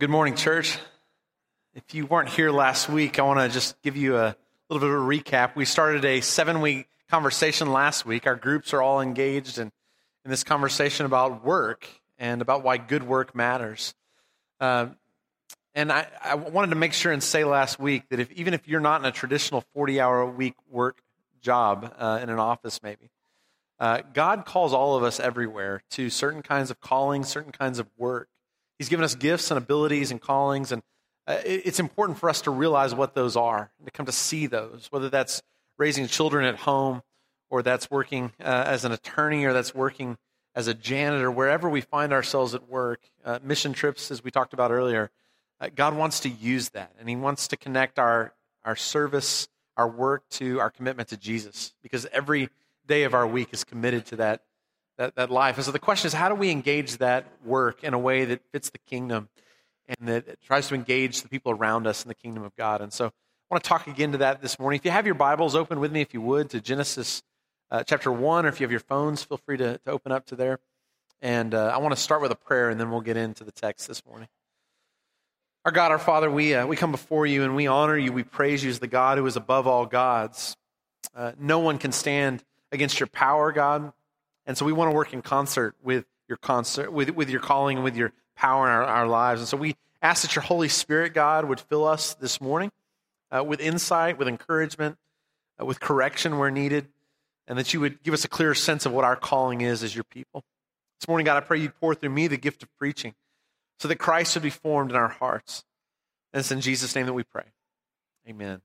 Good morning, church. If you weren't here last week, I want to just give you a little bit of a recap. We started a seven week conversation last week. Our groups are all engaged in, in this conversation about work and about why good work matters. Uh, and I, I, wanted to make sure and say last week that if, even if you're not in a traditional 40 hour a week work job uh, in an office, maybe, uh, God calls all of us everywhere to certain kinds of calling, certain kinds of work. He's given us gifts and abilities and callings, and uh, it's important for us to realize what those are and to come to see those, whether that's raising children at home or that's working uh, as an attorney or that's working as a janitor, wherever we find ourselves at work, uh, mission trips, as we talked about earlier. Uh, God wants to use that, and He wants to connect our, our service, our work to our commitment to Jesus, because every day of our week is committed to that, that, that life. And so the question is, how do we engage that work in a way that fits the kingdom and that tries to engage the people around us in the kingdom of God? And so I want to talk again to that this morning. If you have your Bibles, open with me, if you would, to Genesis uh, chapter 1, or if you have your phones, feel free to, to open up to there. And uh, I want to start with a prayer, and then we'll get into the text this morning. Our God, our Father, we, uh, we come before you and we honor you. We praise you as the God who is above all gods. Uh, no one can stand against your power, God. And so we want to work in concert with your concert, with, with your calling and with your power in our, our lives. And so we ask that your Holy Spirit, God, would fill us this morning uh, with insight, with encouragement, uh, with correction where needed, and that you would give us a clear sense of what our calling is as your people. This morning, God, I pray you'd pour through me the gift of preaching so that Christ would be formed in our hearts. And it's in Jesus' name that we pray. Amen.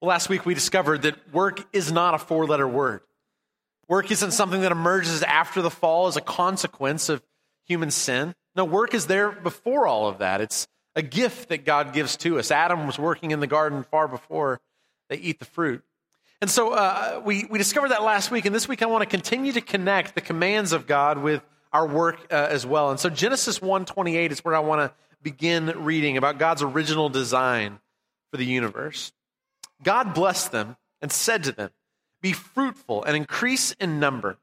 Well, last week we discovered that work is not a four letter word. Work isn't something that emerges after the fall as a consequence of human sin. No, work is there before all of that. It's a gift that God gives to us. Adam was working in the garden far before they eat the fruit. And so uh, we, we discovered that last week, and this week I want to continue to connect the commands of God with our work uh, as well. And so Genesis 1:28 is where I want to begin reading about God's original design for the universe. God blessed them and said to them, "Be fruitful and increase in number.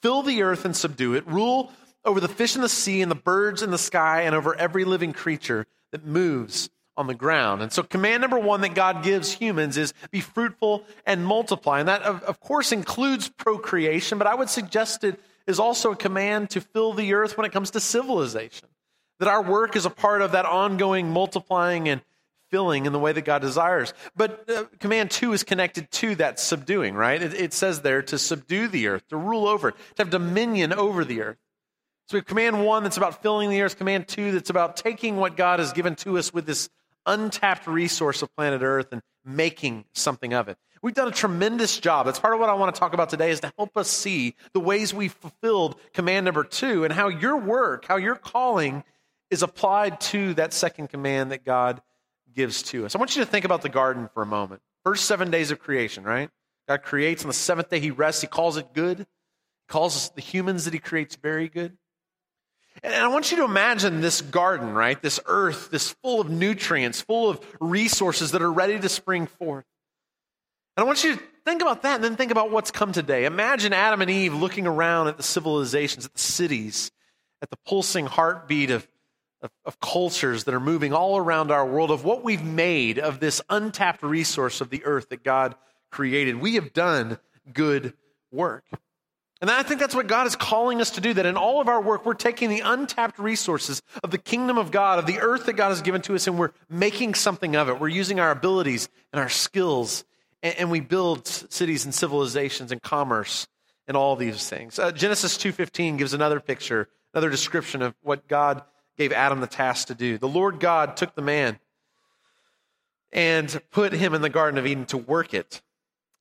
Fill the earth and subdue it. Rule over the fish in the sea and the birds in the sky and over every living creature that moves on the ground. And so, command number one that God gives humans is be fruitful and multiply. And that, of, of course, includes procreation, but I would suggest it is also a command to fill the earth when it comes to civilization. That our work is a part of that ongoing multiplying and filling in the way that God desires. But uh, command two is connected to that subduing, right? It, it, says there to subdue the earth, to rule over it, to have dominion over the earth. So we have command one that's about filling the earth, command two that's about taking what God has given to us with this untapped resource of planet Earth and making something of it. We've done a tremendous job. That's part of what I want to talk about today is to help us see the ways we've fulfilled command number two and how your work, how your calling is applied to that second command that God gives to us. I want you to think about the garden for a moment. First seven days of creation, right? God creates on the seventh day, he rests, he calls it good. He calls the humans that he creates very good. And I want you to imagine this garden, right? This earth, this full of nutrients, full of resources that are ready to spring forth. And I want you to think about that and then think about what's come today. Imagine Adam and Eve looking around at the civilizations, at the cities, at the pulsing heartbeat of, of, of, cultures that are moving all around our world, of what we've made of this untapped resource of the earth that God created. We have done good work. And I think that's what God is calling us to do, that in all of our work, we're taking the untapped resources of the kingdom of God, of the earth that God has given to us, and we're making something of it. We're using our abilities and our skills and, and we build cities and civilizations and commerce and all these things. Uh, Genesis 2:15 gives another picture, another description of what God gave Adam the task to do. The Lord God took the man and put him in the garden of Eden to work it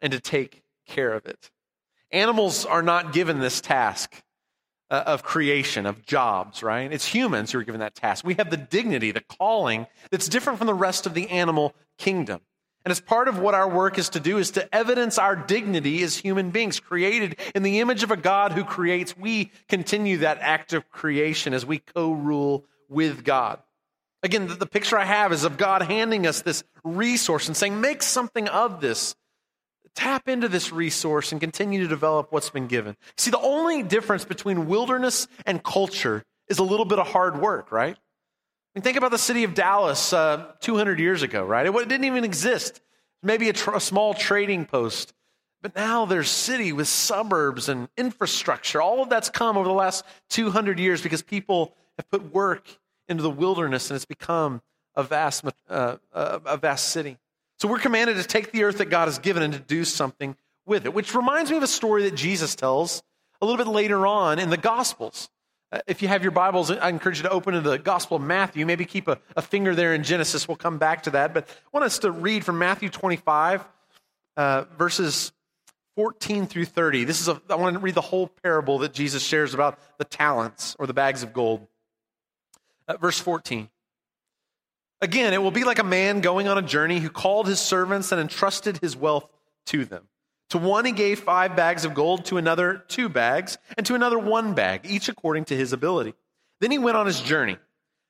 and to take care of it. Animals are not given this task uh, of creation, of jobs, right? It's humans who are given that task. We have the dignity, the calling that's different from the rest of the animal kingdom. And as part of what our work is to do is to evidence our dignity as human beings created in the image of a God who creates. We continue that act of creation as we co-rule with God. Again, the, the picture I have is of God handing us this resource and saying, make something of this. Tap into this resource and continue to develop what's been given. See, the only difference between wilderness and culture is a little bit of hard work, right? Mean, think about the city of Dallas uh, 200 years ago, right? It, didn't even exist. Maybe a, tr- a small trading post. But now there's a city with suburbs and infrastructure. All of that's come over the last 200 years because people have put work into the wilderness and it's become a vast, uh, a vast city. So we're commanded to take the earth that God has given and to do something with it, which reminds me of a story that Jesus tells a little bit later on in the Gospels. Uh, if you have your Bibles, I encourage you to open to the Gospel of Matthew. Maybe keep a, a, finger there in Genesis. We'll come back to that. But I want us to read from Matthew 25, uh, verses 14 through 30. This is a, I want to read the whole parable that Jesus shares about the talents or the bags of gold. Uh, verse 14. Again, it will be like a man going on a journey who called his servants and entrusted his wealth to them. To one he gave five bags of gold, to another two bags, and to another one bag, each according to his ability. Then he went on his journey.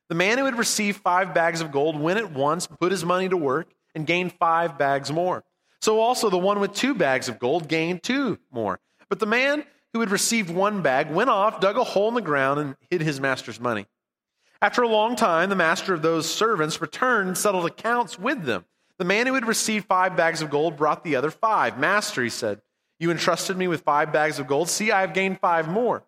The man who had received five bags of gold went at once, put his money to work, and gained five bags more. So also the one with two bags of gold gained two more. But the man who had received one bag went off, dug a hole in the ground, and hid his master's money. After a long time, the master of those servants returned and settled accounts with them. The man who had received five bags of gold brought the other five. Master, he said, You entrusted me with five bags of gold. See, I have gained five more.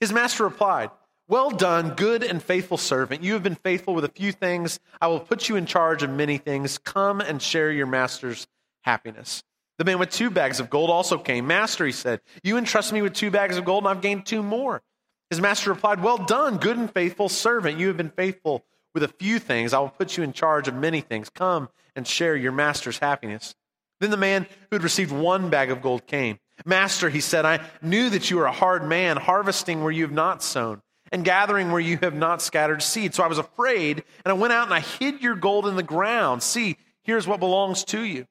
His master replied, Well done, good and faithful servant. You have been faithful with a few things. I will put you in charge of many things. Come and share your master's happiness. The man with two bags of gold also came. Master, he said, You entrusted me with two bags of gold, and I've gained two more. His master replied, Well done, good and faithful servant. You have been faithful with a few things. I will put you in charge of many things. Come and share your master's happiness. Then the man who had received one bag of gold came. Master, he said, I knew that you are a hard man, harvesting where you have not sown, and gathering where you have not scattered seed. So I was afraid, and I went out and I hid your gold in the ground. See, here's what belongs to you.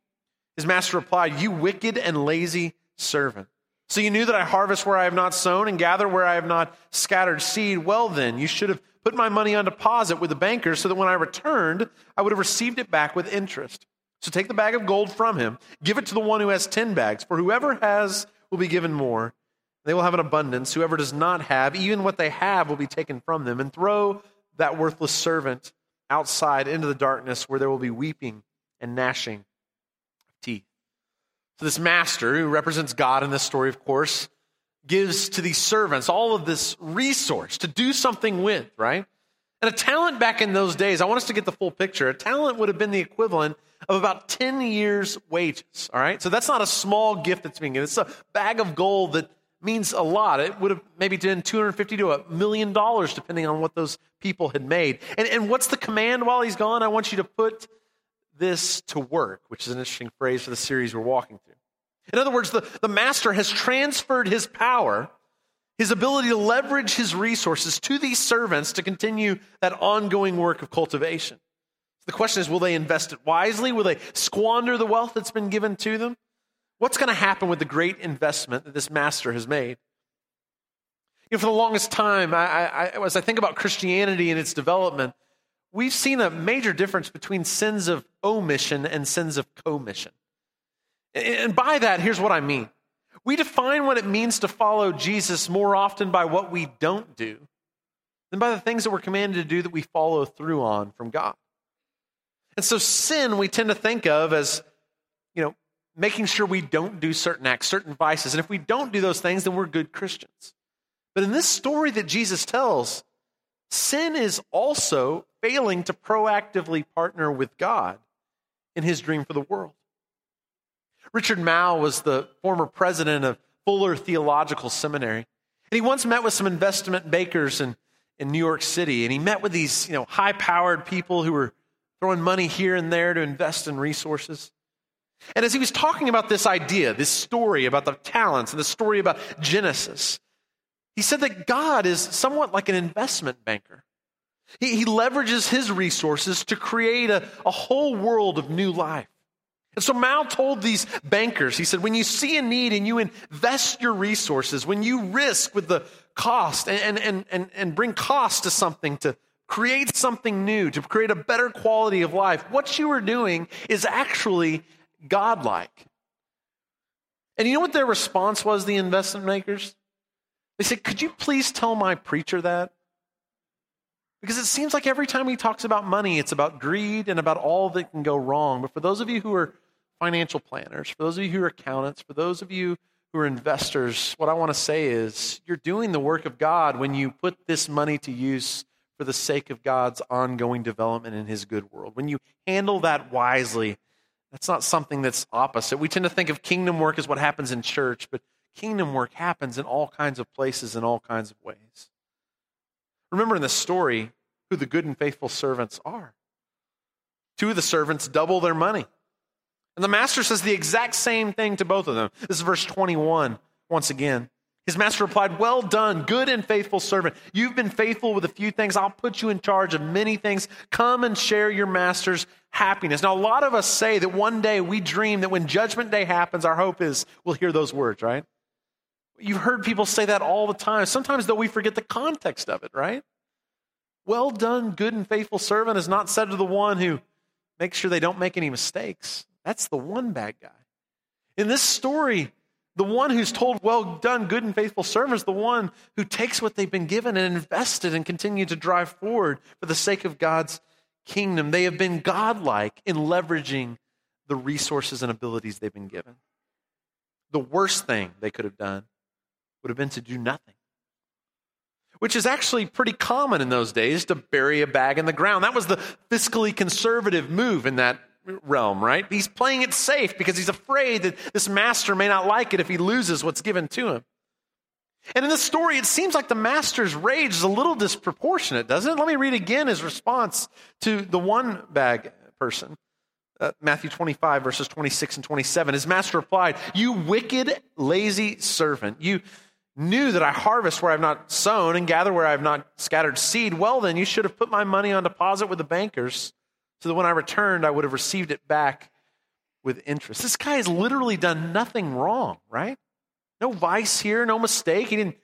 His master replied, You wicked and lazy servant. So you knew that I harvest where I have not sown and gather where I have not scattered seed. Well, then, you should have put my money on deposit with the banker so that when I returned, I would have received it back with interest. So take the bag of gold from him, give it to the one who has 10 bags, for whoever has will be given more. They will have an abundance. Whoever does not have, even what they have will be taken from them. And throw that worthless servant outside into the darkness where there will be weeping and gnashing. So, this master, who represents God in this story, of course, gives to these servants all of this resource to do something with, right? And a talent back in those days, I want us to get the full picture. A talent would have been the equivalent of about 10 years' wages, all right? So that's not a small gift that's being given. It's a bag of gold that means a lot. It would have maybe been 250 to a million dollars, depending on what those people had made. And, and what's the command while he's gone? I want you to put this to work, which is an interesting phrase for the series we're walking through. In other words, the, the master has transferred his power, his ability to leverage his resources to these servants to continue that ongoing work of cultivation. The question is will they invest it wisely? Will they squander the wealth that's been given to them? What's going to happen with the great investment that this master has made? You know, for the longest time, I, I, as I think about Christianity and its development, we've seen a major difference between sins of omission and sins of commission. And by that, here's what I mean we define what it means to follow Jesus more often by what we don't do than by the things that we're commanded to do that we follow through on from God. And so sin we tend to think of as, you know, making sure we don't do certain acts, certain vices. And if we don't do those things, then we're good Christians. But in this story that Jesus tells, sin is also failing to proactively partner with God in his dream for the world. Richard Mouw was the former president of Fuller Theological Seminary. And he once met with some investment bankers in, in New York City. And he met with these you know, high powered people who were throwing money here and there to invest in resources. And as he was talking about this idea, this story about the talents and the story about Genesis, he said that God is somewhat like an investment banker. He, he leverages his resources to create a, a whole world of new life. And so Mouw told these bankers, he said, when you see a need and you invest your resources, when you risk with the cost and, and, and, and bring cost to something to create something new, to create a better quality of life, what you are doing is actually godlike. And you know what their response was, the investment makers? They said, Could you please tell my preacher that? Because it seems like every time he talks about money, it's about greed and about all that can go wrong. But for those of you who are financial planners, for those of you who are accountants, for those of you who are investors, what I want to say is you're doing the work of God when you put this money to use for the sake of God's ongoing development in his good world. When you handle that wisely, that's not something that's opposite. We tend to think of kingdom work as what happens in church, but kingdom work happens in all kinds of places in all kinds of ways. Remember in the story who the good and faithful servants are. Two of the servants double their money. And the master says the exact same thing to both of them. This is verse 21 once again. His master replied, Well done, good and faithful servant. You've been faithful with a few things. I'll put you in charge of many things. Come and share your master's happiness. Now, a lot of us say that one day we dream that when judgment day happens, our hope is we'll hear those words, right? You've heard people say that all the time. Sometimes, though, we forget the context of it, right? Well done, good and faithful servant is not said to the one who makes sure they don't make any mistakes. That's the one bad guy. In this story, the one who's told, Well done, good and faithful servant, is the one who takes what they've been given and invested and continue to drive forward for the sake of God's kingdom. They have been godlike in leveraging the resources and abilities they've been given. The worst thing they could have done would have been to do nothing, which is actually pretty common in those days to bury a bag in the ground. That was the fiscally conservative move in that realm, right? He's playing it safe because he's afraid that this master may not like it if he loses what's given to him. And in this story, it seems like the master's rage is a little disproportionate, doesn't it? Let me read again his response to the one bag person. Uh, Matthew 25, verses 26 and 27. His master replied, You wicked, lazy servant. You knew that I harvest where I have not sown and gather where I have not scattered seed. Well, then, you should have put my money on deposit with the bankers so that when I returned, I would have received it back with interest. This guy has literally done nothing wrong, right? No vice here, no mistake. He didn't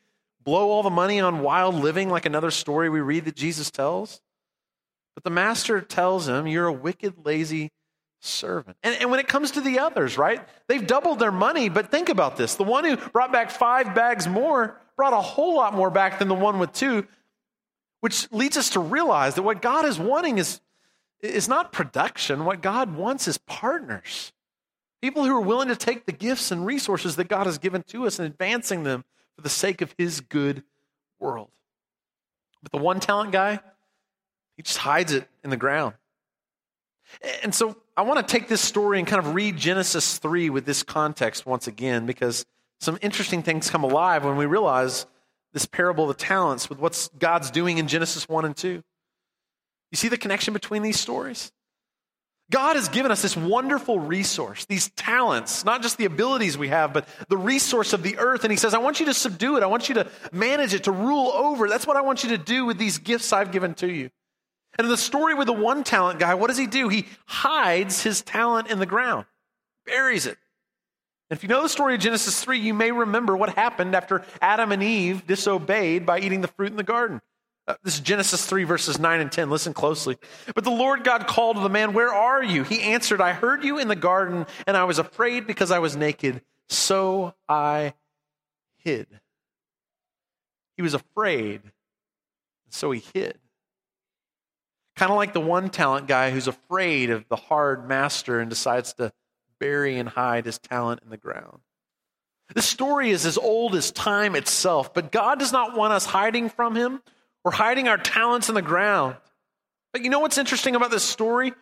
blow all the money on wild living like another story we read that Jesus tells. But the master tells him, You're a wicked, lazy servant. And, and when it comes to the others, right? They've doubled their money, but think about this. The one who brought back five bags more brought a whole lot more back than the one with two, which leads us to realize that what God is wanting is is not production. What God wants is partners. People who are willing to take the gifts and resources that God has given to us and advancing them for the sake of His good world. But the one talent guy, he just hides it in the ground. And so I want to take this story and kind of read Genesis 3 with this context once again because some interesting things come alive when we realize this parable of the talents with what God's doing in Genesis 1 and 2. You see the connection between these stories? God has given us this wonderful resource, these talents, not just the abilities we have, but the resource of the earth. And He says, I want you to subdue it. I want you to manage it, to rule over. That's what I want you to do with these gifts I've given to you. And in the story with the one talent guy, what does he do? He hides his talent in the ground, buries it. And if you know the story of Genesis 3, you may remember what happened after Adam and Eve disobeyed by eating the fruit in the garden. Uh, this is Genesis 3, verses 9 and 10. Listen closely. But the Lord God called to the man, Where are you? He answered, I heard you in the garden, and I was afraid because I was naked. So I hid. He was afraid, so he hid. Kind of like the one talent guy who's afraid of the hard master and decides to bury and hide his talent in the ground. This story is as old as time itself, but God does not want us hiding from him we're hiding our talents in the ground. But you know what's interesting about this story?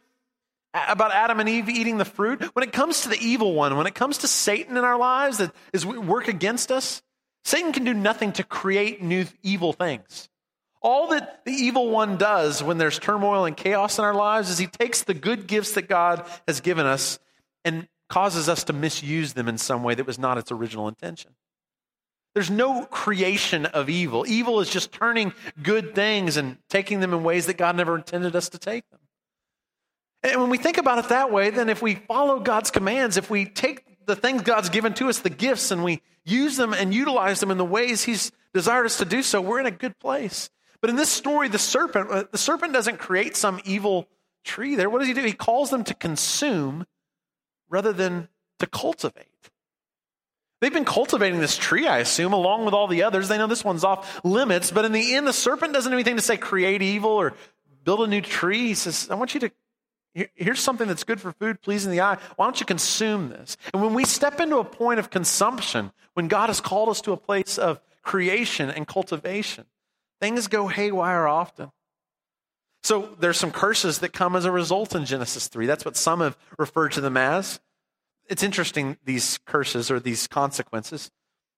About Adam and Eve eating the fruit? When it comes to the evil one, when it comes to Satan in our lives that is work against us, Satan can do nothing to create new evil things. All that the evil one does when there's turmoil and chaos in our lives is he takes the good gifts that God has given us and causes us to misuse them in some way that was not its original intention. There's no creation of evil. Evil is just turning good things and taking them in ways that God never intended us to take them. And when we think about it that way, then if we follow God's commands, if we take the things God's given to us, the gifts, and we use them and utilize them in the ways He's desired us to do so, we're in a good place. But in this story, the serpent, uh, the serpent doesn't create some evil tree there. What does he do? He calls them to consume rather than to cultivate. They've been cultivating this tree, I assume, along with all the others. They know this one's off limits, but in the end, the serpent doesn't have anything to say create evil or build a new tree. He says, I want you to, here's something that's good for food, pleasing the eye. Why don't you consume this? And when we step into a point of consumption, when God has called us to a place of creation and cultivation, things go haywire often. So there's some curses that come as a result in Genesis 3. That's what some have referred to them as. It's interesting, these curses or these consequences.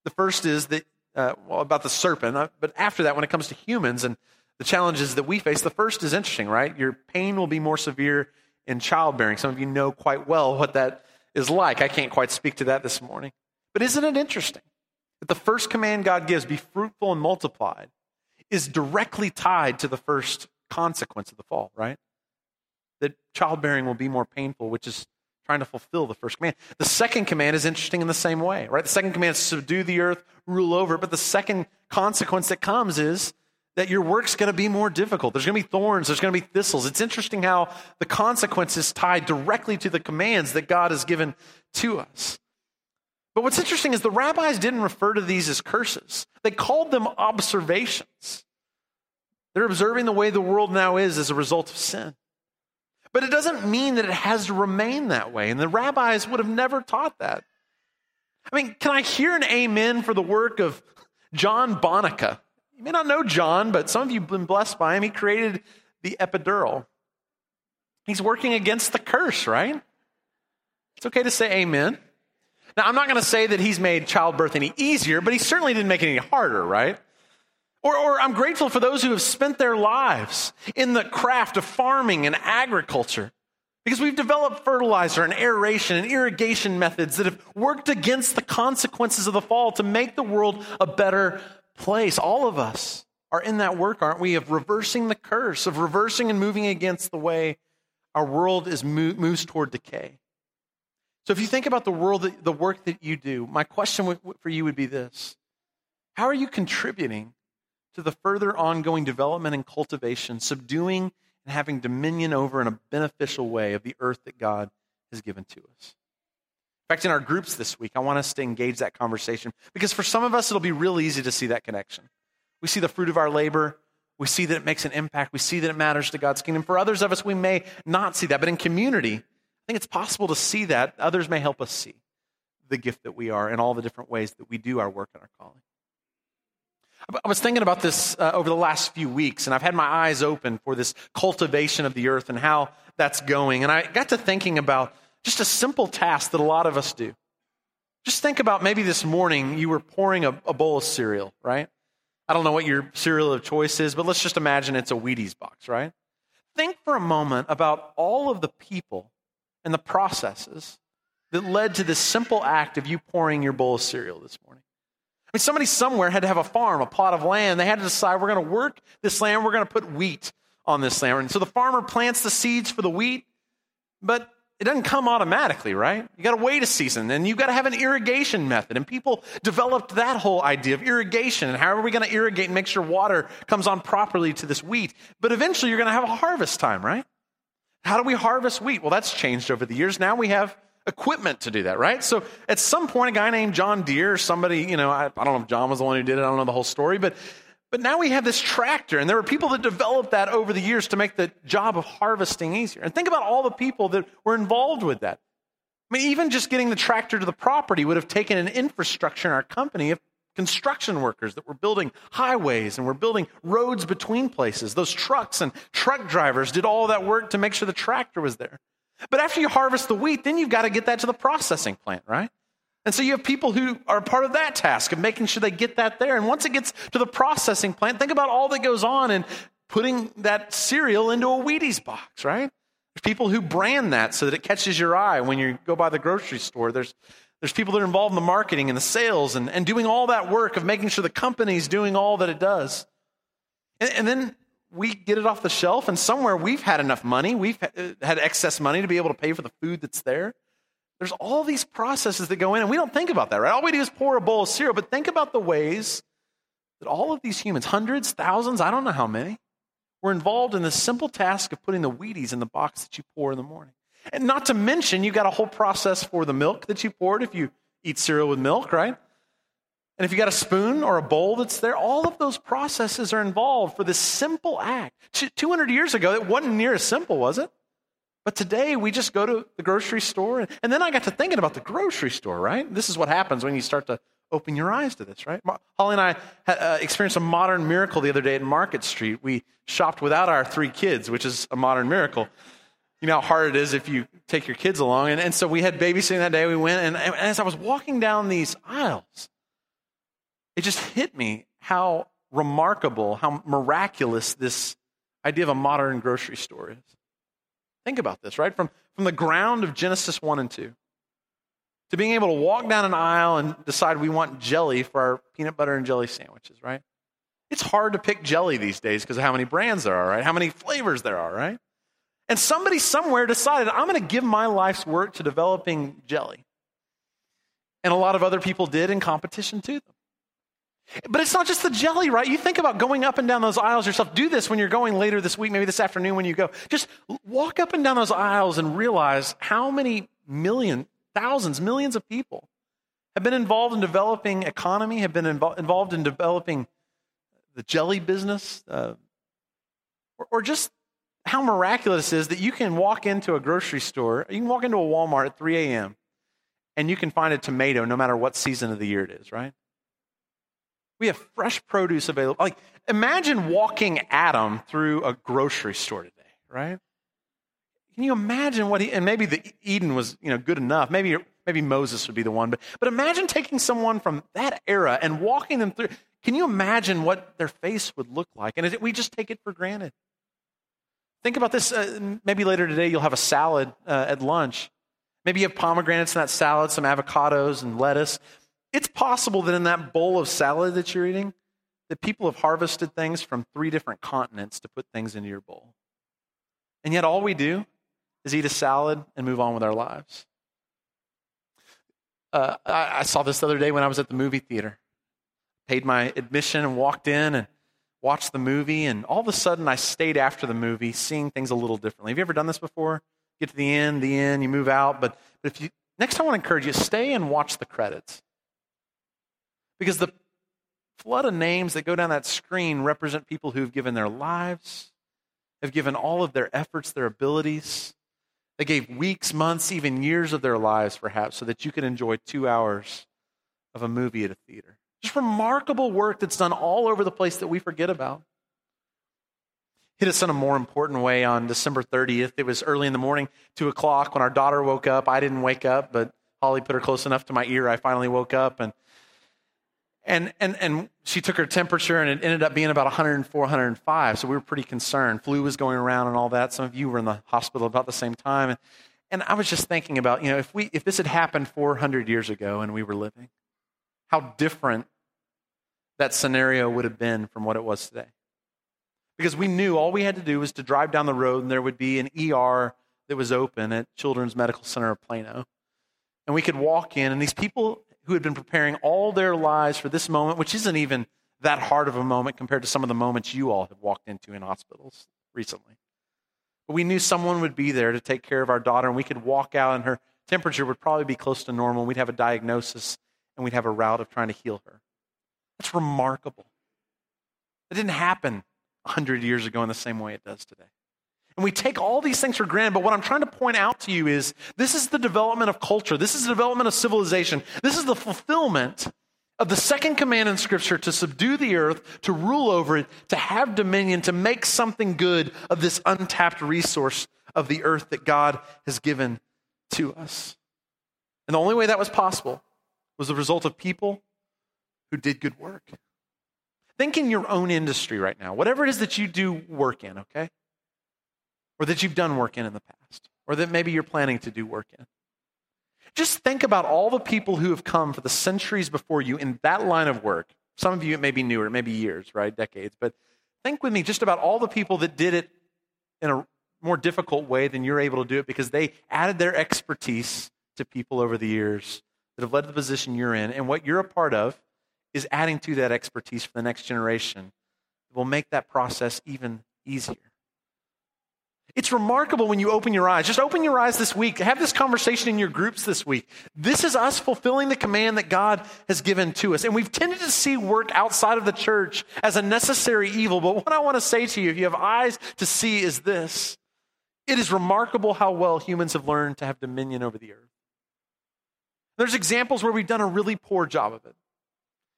The first is that, uh, well, about the serpent, uh, but after that, when it comes to humans and the challenges that we face, the first is interesting, right? Your pain will be more severe in childbearing. Some of you know quite well what that is like. I can't quite speak to that this morning. But isn't it interesting that the first command God gives, be fruitful and multiplied, is directly tied to the first consequence of the fall, right? That childbearing will be more painful, which is trying to fulfill the first command. The second command is interesting in the same way, right? The second command is subdue the earth, rule over. But the second consequence that comes is that your work's going to be more difficult. There's going to be thorns, there's going to be thistles. It's interesting how the consequence is tied directly to the commands that God has given to us. But what's interesting is the rabbis didn't refer to these as curses, they called them observations. They're observing the way the world now is as a result of sin. But it doesn't mean that it has to remain that way. And the rabbis would have never taught that. I mean, can I hear an amen for the work of John Bonica? You may not know John, but some of you have been blessed by him. He created the epidural. He's working against the curse, right? It's okay to say amen. Now, I'm not going to say that he's made childbirth any easier, but he certainly didn't make it any harder, right? Or, or, I'm grateful for those who have spent their lives in the craft of farming and agriculture because we've developed fertilizer and aeration and irrigation methods that have worked against the consequences of the fall to make the world a better place. All of us are in that work, aren't we, of reversing the curse, of reversing and moving against the way our world is moves toward decay. So if you think about the world, the work that you do, my question for you would be this. How are you contributing to the further ongoing development and cultivation, subduing and having dominion over in a beneficial way of the earth that God has given to us. In fact, in our groups this week, I want us to engage that conversation because for some of us, it'll be real easy to see that connection. We see the fruit of our labor. We see that it makes an impact. We see that it matters to God's kingdom. For others of us, we may not see that. But in community, I think it's possible to see that. Others may help us see the gift that we are in all the different ways that we do our work and our calling. I was thinking about this uh, over the last few weeks, and I've had my eyes open for this cultivation of the earth and how that's going. And I got to thinking about just a simple task that a lot of us do. Just think about maybe this morning you were pouring a, a bowl of cereal, right? I don't know what your cereal of choice is, but let's just imagine it's a Wheaties box, right? Think for a moment about all of the people and the processes that led to this simple act of you pouring your bowl of cereal this morning I mean, somebody somewhere had to have a farm, a plot of land. They had to decide we're going to work this land, we're going to put wheat on this land. And so the farmer plants the seeds for the wheat, but it doesn't come automatically, right? You got to wait a season and you've got to have an irrigation method. And people developed that whole idea of irrigation and how are we going to irrigate and make sure water comes on properly to this wheat. But eventually you're going to have a harvest time, right? How do we harvest wheat? Well, that's changed over the years. Now we have equipment to do that, right? So at some point, a guy named John Deere, or somebody, you know, I, I, don't know if John was the one who did it, I don't know the whole story, but but now we have this tractor, and there were people that developed that over the years to make the job of harvesting easier. And think about all the people that were involved with that. I mean, even just getting the tractor to the property would have taken an infrastructure in our company construction workers that were building highways and were building roads between places. Those trucks and truck drivers did all that work to make sure the tractor was there. But after you harvest the wheat, then you've got to get that to the processing plant, right? And so you have people who are part of that task of making sure they get that there. And once it gets to the processing plant, think about all that goes on in putting that cereal into a Wheaties box, right? There's people who brand that so that it catches your eye when you go by the grocery store. There's, there's people that are involved in the marketing and the sales and, and doing all that work of making sure the company's doing all that it does. And, and then we get it off the shelf, and somewhere we've had enough money, we've uh, had excess money to be able to pay for the food that's there. There's all these processes that go in, and we don't think about that, right? All we do is pour a bowl of cereal, but think about the ways that all of these humans, hundreds, thousands, I don't know how many, were involved in the simple task of putting the Wheaties in the box that you pour in the morning. And not to mention, you've got a whole process for the milk that you poured if you eat cereal with milk, right? And if you got a spoon or a bowl that's there, all of those processes are involved for this simple act. 200 years ago, it wasn't near as simple, was it? But today, we just go to the grocery store. And then I got to thinking about the grocery store, right? This is what happens when you start to open your eyes to this, right? Holly and I uh, experienced a modern miracle the other day at Market Street. We shopped without our three kids, which is a modern miracle. You know how hard it is if you take your kids along. And, and so we had babysitting that day. We went, and, and as I was walking down these aisles, it just hit me how remarkable, how miraculous this idea of a modern grocery store is. Think about this, right? From, from the ground of Genesis 1 and 2 to being able to walk down an aisle and decide we want jelly for our peanut butter and jelly sandwiches, right? It's hard to pick jelly these days because of how many brands there are, right? How many flavors there are, right? And somebody somewhere decided, I'm going to give my life's work to developing jelly. And a lot of other people did in competition to them. But it's not just the jelly, right? You think about going up and down those aisles yourself. Do this when you're going later this week, maybe this afternoon when you go. Just walk up and down those aisles and realize how many million, thousands, millions of people have been involved in developing economy, have been invo- involved in developing the jelly business, uh, or, or just how miraculous it is that you can walk into a grocery store, you can walk into a Walmart at 3 a.m., and you can find a tomato no matter what season of the year it is, right? We have fresh produce available. Like, imagine walking Adam through a grocery store today, right? Can you imagine what he, and maybe the Eden was, you know, good enough. Maybe, maybe Moses would be the one, but, but imagine taking someone from that era and walking them through. Can you imagine what their face would look like? And we just take it for granted. Think about this. Uh, maybe later today you'll have a salad uh, at lunch. Maybe you have pomegranates in that salad, some avocados and lettuce. It's possible that in that bowl of salad that you're eating, that people have harvested things from three different continents to put things into your bowl. And yet all we do is eat a salad and move on with our lives. Uh, I, I saw this the other day when I was at the movie theater. Paid my admission and walked in and watched the movie, and all of a sudden I stayed after the movie, seeing things a little differently. Have you ever done this before? Get to the end, the end, you move out, but, but if you next time I want to encourage you, stay and watch the credits. Because the flood of names that go down that screen represent people who've given their lives, have given all of their efforts, their abilities. They gave weeks, months, even years of their lives, perhaps, so that you could enjoy two hours of a movie at a theater. Just remarkable work that's done all over the place that we forget about. Hit us in a more important way on December 30th. It was early in the morning, 2 o'clock, when our daughter woke up. I didn't wake up, but Holly put her close enough to my ear. I finally woke up, and and, and, and she took her temperature, and it ended up being about 104, 105. So we were pretty concerned. Flu was going around and all that. Some of you were in the hospital about the same time. And, and I was just thinking about, you know, if, we, if this had happened 400 years ago and we were living, how different that scenario would have been from what it was today. Because we knew all we had to do was to drive down the road, and there would be an ER that was open at Children's Medical Center of Plano. And we could walk in, and these people who had been preparing all their lives for this moment, which isn't even that hard of a moment compared to some of the moments you all have walked into in hospitals recently. But we knew someone would be there to take care of our daughter, and we could walk out, and her temperature would probably be close to normal. We'd have a diagnosis, and we'd have a route of trying to heal her. That's remarkable. It didn't happen 100 years ago in the same way it does today. And we take all these things for granted, but what I'm trying to point out to you is this is the development of culture. This is the development of civilization. This is the fulfillment of the second command in Scripture to subdue the earth, to rule over it, to have dominion, to make something good of this untapped resource of the earth that God has given to us. And the only way that was possible was the result of people who did good work. Think in your own industry right now, whatever it is that you do work in, okay? or that you've done work in in the past, or that maybe you're planning to do work in. Just think about all the people who have come for the centuries before you in that line of work. Some of you, it may be newer, it may be years, right? Decades. But think with me just about all the people that did it in a more difficult way than you're able to do it because they added their expertise to people over the years that have led to the position you're in. And what you're a part of is adding to that expertise for the next generation It will make that process even easier. It's remarkable when you open your eyes. Just open your eyes this week. Have this conversation in your groups this week. This is us fulfilling the command that God has given to us. And we've tended to see work outside of the church as a necessary evil. But what I want to say to you, if you have eyes to see, is this it is remarkable how well humans have learned to have dominion over the earth. There's examples where we've done a really poor job of it.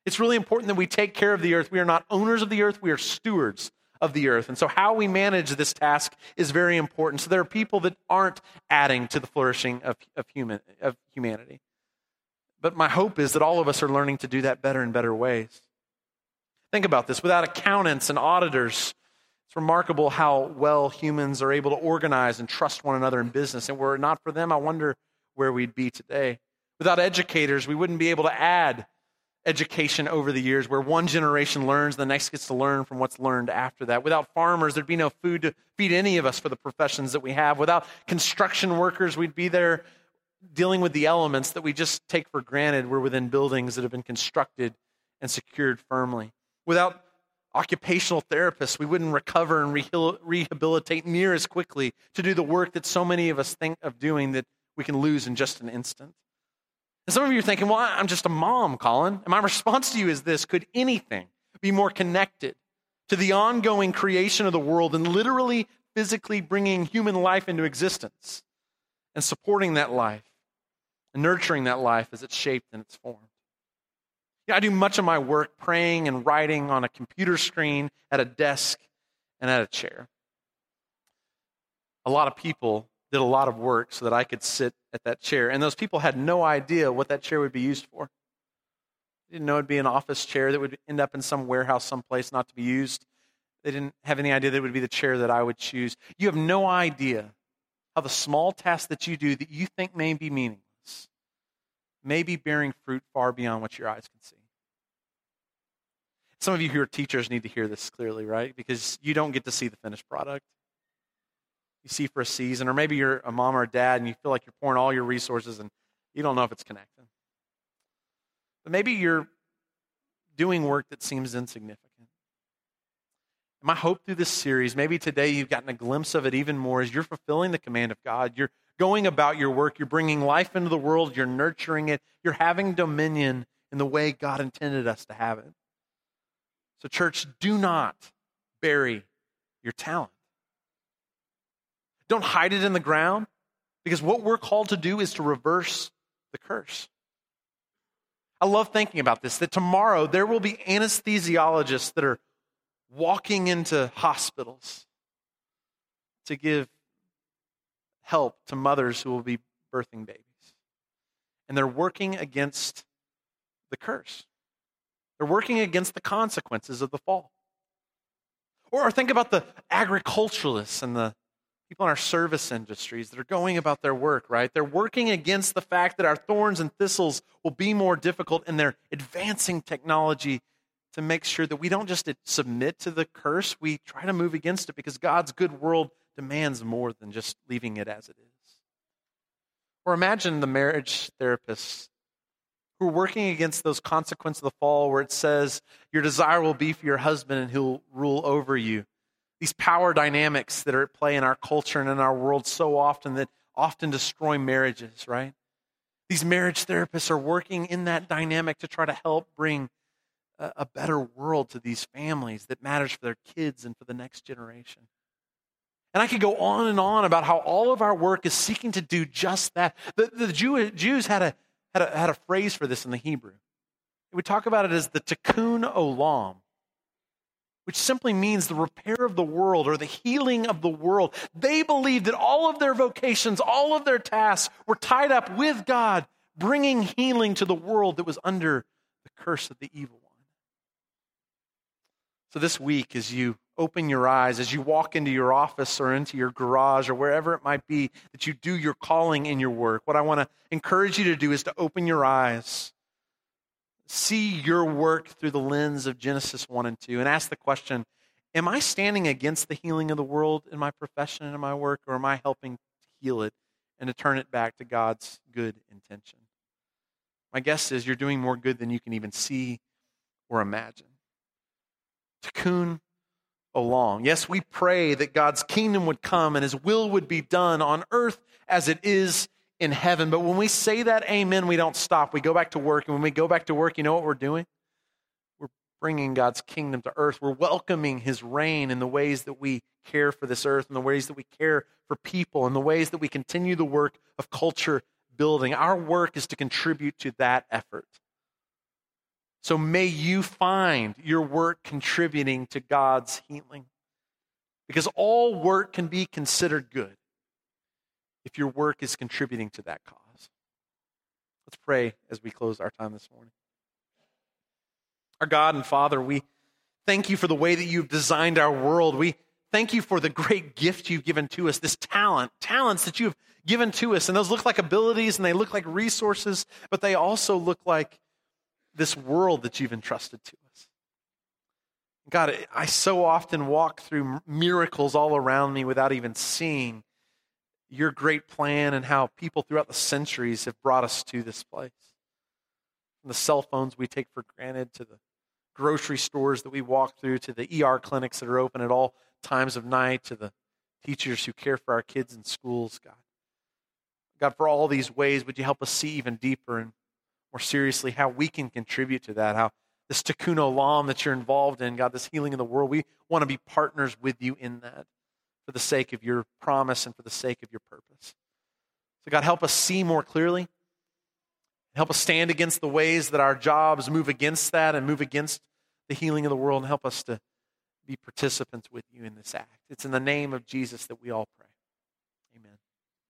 It's really important that we take care of the earth. We are not owners of the earth, we are stewards of the earth. And so, how we manage this task is very important. So, there are people that aren't adding to the flourishing of, of, human, of humanity. But my hope is that all of us are learning to do that better in better ways. Think about this without accountants and auditors, it's remarkable how well humans are able to organize and trust one another in business. And were it not for them, I wonder where we'd be today. Without educators, we wouldn't be able to add education over the years where one generation learns, the next gets to learn from what's learned after that. Without farmers, there'd be no food to feed any of us for the professions that we have. Without construction workers, we'd be there dealing with the elements that we just take for granted. We're within buildings that have been constructed and secured firmly. Without occupational therapists, we wouldn't recover and rehabilitate near as quickly to do the work that so many of us think of doing that we can lose in just an instant. And some of you are thinking, well, I'm just a mom, Colin. And my response to you is this could anything be more connected to the ongoing creation of the world and literally, physically bringing human life into existence and supporting that life and nurturing that life as it's shaped and it's formed? Yeah, I do much of my work praying and writing on a computer screen, at a desk, and at a chair. A lot of people did a lot of work so that I could sit at that chair. And those people had no idea what that chair would be used for. They didn't know it'd be an office chair that would end up in some warehouse someplace not to be used. They didn't have any idea that it would be the chair that I would choose. You have no idea how the small tasks that you do that you think may be meaningless may be bearing fruit far beyond what your eyes can see. Some of you who are teachers need to hear this clearly, right? Because you don't get to see the finished product you see for a season, or maybe you're a mom or a dad and you feel like you're pouring all your resources and you don't know if it's connecting. But maybe you're doing work that seems insignificant. my hope through this series, maybe today you've gotten a glimpse of it even more, is you're fulfilling the command of God. You're going about your work, you're bringing life into the world, you're nurturing it, you're having dominion in the way God intended us to have it. So, church, do not bury your talent. Don't hide it in the ground because what we're called to do is to reverse the curse. I love thinking about this that tomorrow there will be anesthesiologists that are walking into hospitals to give help to mothers who will be birthing babies. And they're working against the curse, they're working against the consequences of the fall. Or think about the agriculturalists and the people in our service industries that are going about their work, right? They're working against the fact that our thorns and thistles will be more difficult, and they're advancing technology to make sure that we don't just submit to the curse, we try to move against it because God's good world demands more than just leaving it as it is. Or imagine the marriage therapists who are working against those consequences of the fall where it says, Your desire will be for your husband and he'll rule over you these power dynamics that are at play in our culture and in our world so often that often destroy marriages, right? These marriage therapists are working in that dynamic to try to help bring a, a better world to these families that matters for their kids and for the next generation. And I could go on and on about how all of our work is seeking to do just that. The, the Jew, Jews had a, had, a, had a phrase for this in the Hebrew. We talk about it as the tikkun olam, which simply means the repair of the world or the healing of the world. They believed that all of their vocations, all of their tasks were tied up with God, bringing healing to the world that was under the curse of the evil one. So, this week, as you open your eyes, as you walk into your office or into your garage or wherever it might be that you do your calling in your work, what I want to encourage you to do is to open your eyes see your work through the lens of Genesis 1 and 2 and ask the question Am I standing against the healing of the world in my profession and in my work, or am I helping to heal it and to turn it back to God's good intention? My guess is you're doing more good than you can even see or imagine. To Tikkun olam. Yes, we pray that God's kingdom would come and his will would be done on earth as it is in heaven. But when we say that amen, we don't stop. We go back to work. And when we go back to work, you know what we're doing? We're bringing God's kingdom to earth. We're welcoming his reign in the ways that we care for this earth, in the ways that we care for people, in the ways that we continue the work of culture building. Our work is to contribute to that effort. So may you find your work contributing to God's healing. Because all work can be considered good if your work is contributing to that cause. Let's pray as we close our time this morning. Our God and Father, we thank you for the way that you've designed our world. We thank you for the great gift you've given to us, this talent, talents that you've given to us. And those look like abilities and they look like resources, but they also look like this world that you've entrusted to us. God, I so often walk through miracles all around me without even seeing your great plan and how people throughout the centuries have brought us to this place. From the cell phones we take for granted to the grocery stores that we walk through to the ER clinics that are open at all times of night to the teachers who care for our kids in schools, God. God, for all these ways, would you help us see even deeper and more seriously how we can contribute to that? How this tikkun olam that you're involved in, God, this healing of the world, we want to be partners with you in that for the sake of your promise and for the sake of your purpose. So, God, help us see more clearly. Help us stand against the ways that our jobs move against that and move against the healing of the world, and help us to be participants with you in this act. It's in the name of Jesus that we all pray.